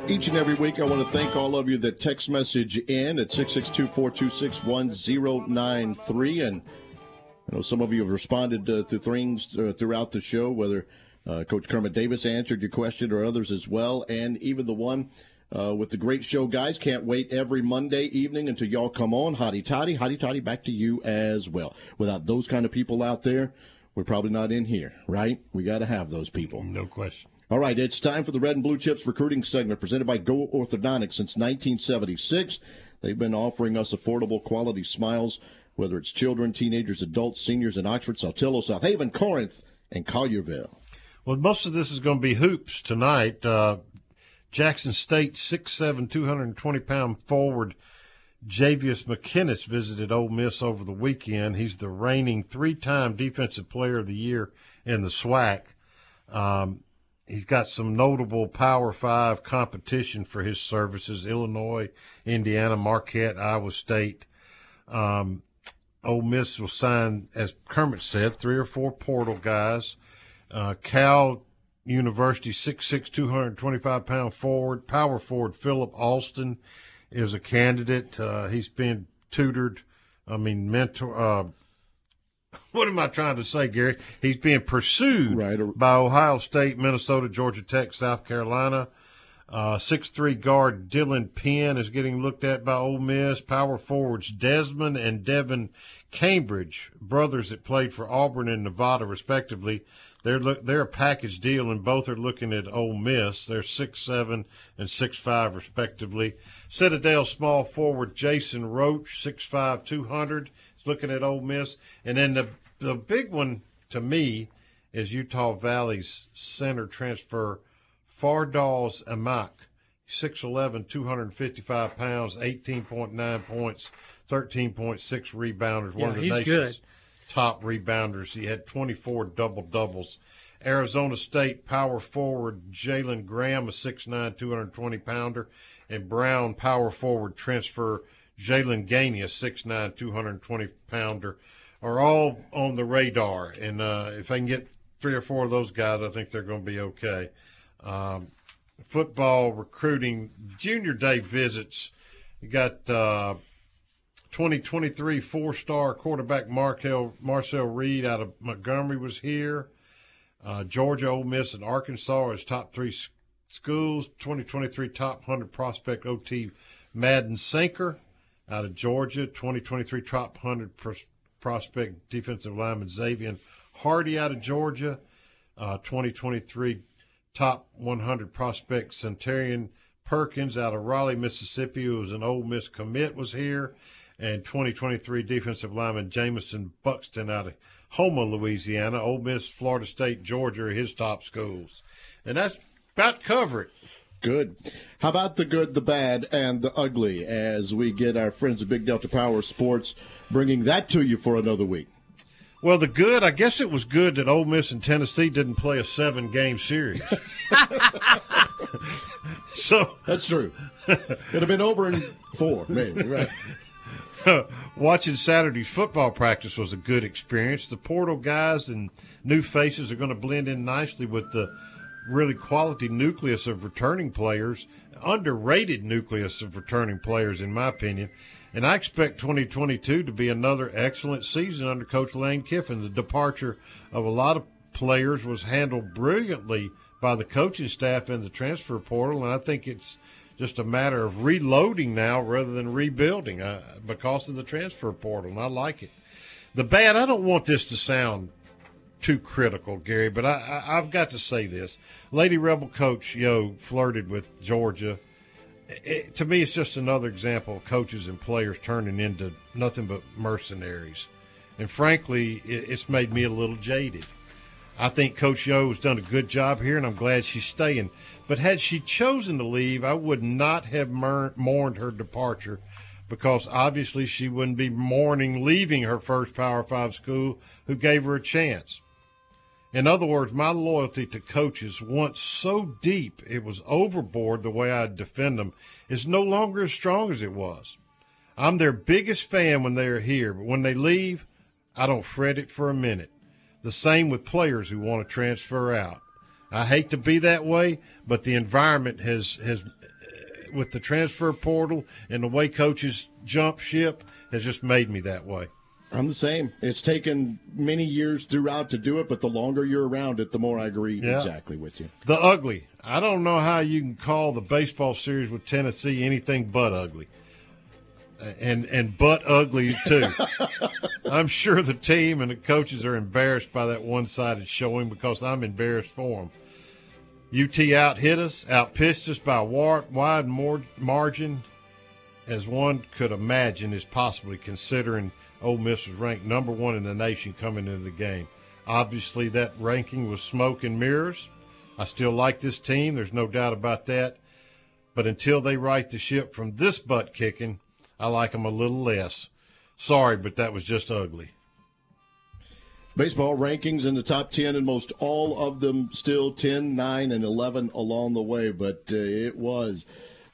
Each and every week, I want to thank all of you that text message in at 662 426 1093. And I know some of you have responded uh, to things uh, throughout the show, whether uh, Coach Kermit Davis answered your question or others as well, and even the one uh, with the great show, guys. Can't wait every Monday evening until y'all come on. Hotty toddy, hotty toddy, back to you as well. Without those kind of people out there, we're probably not in here, right? We got to have those people. No question. All right, it's time for the Red and Blue Chips recruiting segment presented by Go Orthodontics since 1976. They've been offering us affordable quality smiles, whether it's children, teenagers, adults, seniors in Oxford, Saltillo, Southaven, Corinth, and Collierville. Well, most of this is going to be hoops tonight. Uh, Jackson State 6'7", 220 pound forward Jayveous McKinnis visited Ole Miss over the weekend. He's the reigning three time Defensive Player of the Year in the SWAC. Um, he's got some notable Power Five competition for his services: Illinois, Indiana, Marquette, Iowa State. Um, Ole Miss will sign, as Kermit said, three or four portal guys. Uh, Cal University 6'6", 225 pound forward, power forward Philip Alston is a candidate. Uh, he's been tutored, I mean, mentor, uh, what am I trying to say, Gary? He's being pursued right. by Ohio State, Minnesota, Georgia Tech, South Carolina. Uh, six-three guard Dylan Penn is getting looked at by Ole Miss. Power forwards Desmond and Devin Cambridge, brothers that played for Auburn and Nevada respectively. They're look they're a package deal, and both are looking at Ole Miss. They're six seven and six five respectively. Citadel small forward Jason Roach, six five two hundred, is looking at Ole Miss, and then the the big one to me is Utah Valley's center transfer Fardaws Aimaq, 6'11", 255 pounds, 18.9 points, 13.6 rebounders. Yeah, one of the he's nation's good. Top rebounders. He had 24 double doubles. Arizona State power forward Jalen Graham, a 6'9", 220 pounder, and Brown power forward transfer Jaylan Gainey, a 6'9", 220 pounder, are all on the radar. And uh, if I can get three or four of those guys, I think they're going to be okay. Um, football recruiting junior day visits. You got uh, 2023 four-star quarterback Markel, Marcel Reed out of Montgomery was here. Uh, Georgia, Ole Miss, and Arkansas as top three schools. 2023 top 100 prospect OT Madden Sanker out of Georgia. 2023 top 100 pros- prospect defensive lineman Xavier Hardy out of Georgia. Uh, 2023 top 100 prospect Suntarine Perkins out of Raleigh, Mississippi, who was an Ole Miss commit, was here. And 2023 defensive lineman Jamison Buxton out of Houma, Louisiana. Ole Miss, Florida State, Georgia are his top schools. And that's about cover it. Good. How about the good, the bad, and the ugly as we get our friends at Big Delta Power Sports bringing that to you for another week? Well, the good, I guess it was good that Ole Miss and Tennessee didn't play a seven game series. so That's true. It'd have been over in four, maybe, right? watching Saturday's football practice was a good experience. The portal guys and new faces are going to blend in nicely with the really quality nucleus of returning players, underrated nucleus of returning players, in my opinion. And I expect 2022 to be another excellent season under Coach Lane Kiffin. The departure of a lot of players was handled brilliantly by the coaching staff and the transfer portal, and I think it's just a matter of reloading now rather than rebuilding uh, because of the transfer portal, and I like it. The bad, I don't want this to sound too critical, Gary, but I, I, I've got to say this. Lady Rebel coach Yo flirted with Georgia. It, to me, it's just another example of coaches and players turning into nothing but mercenaries. And frankly, it, it's made me a little jaded. I think Coach Yo has done a good job here, and I'm glad she's staying. But had she chosen to leave, I would not have mourned her departure because obviously she wouldn't be mourning leaving her first Power Five school who gave her a chance. In other words, my loyalty to coaches, once so deep it was overboard the way I defend them, is no longer as strong as it was. I'm their biggest fan when they are here, but when they leave, I don't fret it for a minute. The same with players who want to transfer out. I hate to be that way, but the environment has has uh, with the transfer portal and the way coaches jump ship has just made me that way. I'm the same. It's taken many years throughout to do it, but the longer you're around it, the more I agree Yeah. exactly with you. The ugly. I don't know how you can call the baseball series with Tennessee anything but ugly. And and but ugly too. I'm sure the team and the coaches are embarrassed by that one-sided showing because I'm embarrassed for them. UT out hit us, out pitched us by a wide more margin, as one could imagine is possibly considering Ole Miss was ranked number one in the nation coming into the game. Obviously, that ranking was smoke and mirrors. I still like this team. There's no doubt about that. But until they right the ship from this butt kicking, I like them a little less. Sorry, but that was just ugly. Baseball rankings in the top 10, and most all of them still 10, 9, and 11 along the way, but uh, it was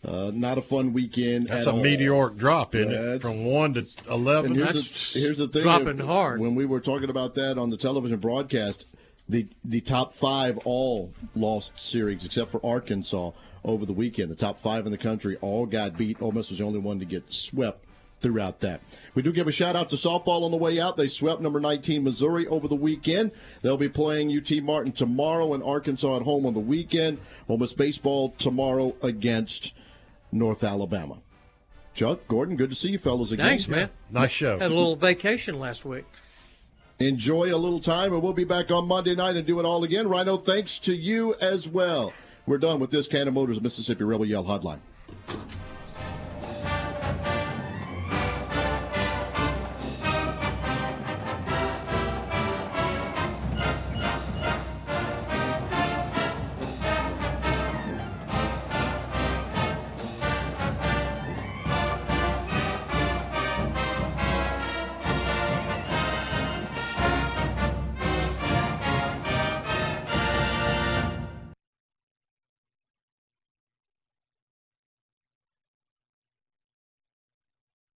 uh, not a fun weekend That's at a all. meteoric drop, isn't it? From one to eleven. Here's, That's the, here's the thing. dropping hard. When we were talking about that on the television broadcast, the the top five all lost series except for Arkansas over the weekend. The top five in the country all got beat. Ole Miss was the only one to get swept throughout that. We do give a shout out to softball on the way out. They swept number 19 Missouri over the weekend. They'll be playing UT Martin tomorrow and Arkansas at home on the weekend. Ole Miss baseball tomorrow against North Alabama. Chuck, Gordon, good to see you fellas again. Thanks, man. Nice show. Had a little vacation last week. Enjoy a little time, and we'll be back on Monday night and do it all again. Rhino, thanks to you as well. We're done with this Cannon Motors Mississippi Rebel Yell Hotline.